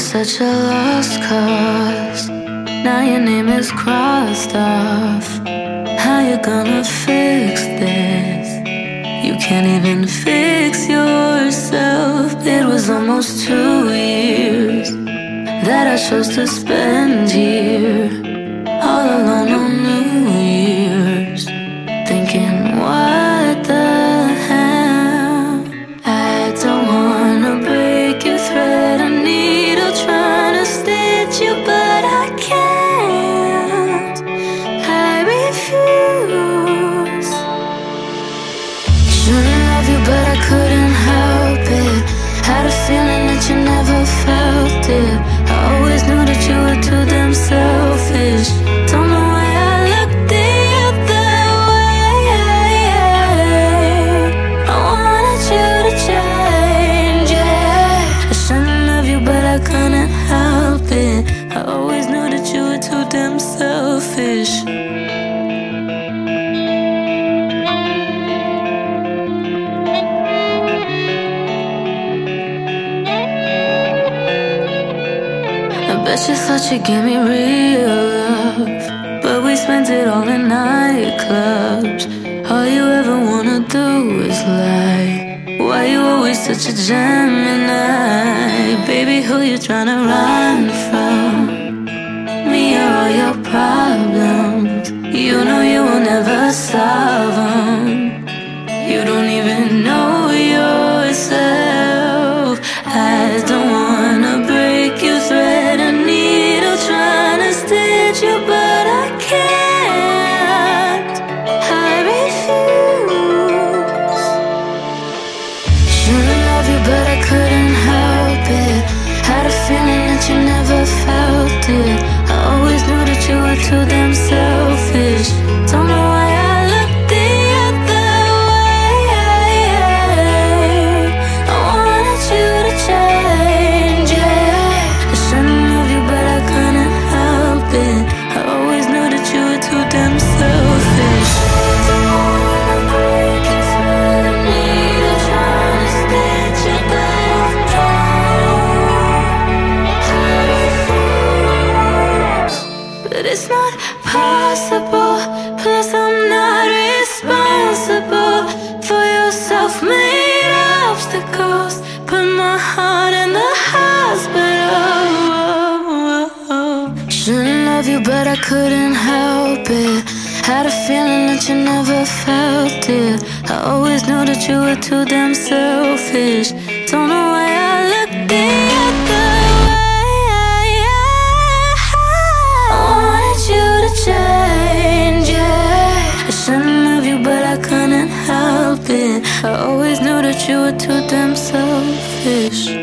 such a lost cause. Now your name is crossed off. How you gonna fix this? You can't even fix yourself. It was almost two years that I chose to spend here, all alone on New selfish. I bet you thought you'd give me real love. But we spent it all in nightclubs. All you ever wanna do is lie. Why you always such a Gemini? Baby, who you tryna run from? You don't even know yourself. I don't wanna break your thread, a needle trying to stitch you, but I can't. I refuse. Shouldn't love you, but I couldn't help it. Had a feeling that you never felt it. Put my heart in the hospital. Shouldn't love you, but I couldn't help it. Had a feeling that you never felt it. I always knew that you were too damn selfish. Don't know why I looked the other way. I wanted you to change, yeah. I shouldn't love you, but I couldn't help it. I always knew that you were too damn selfish fish.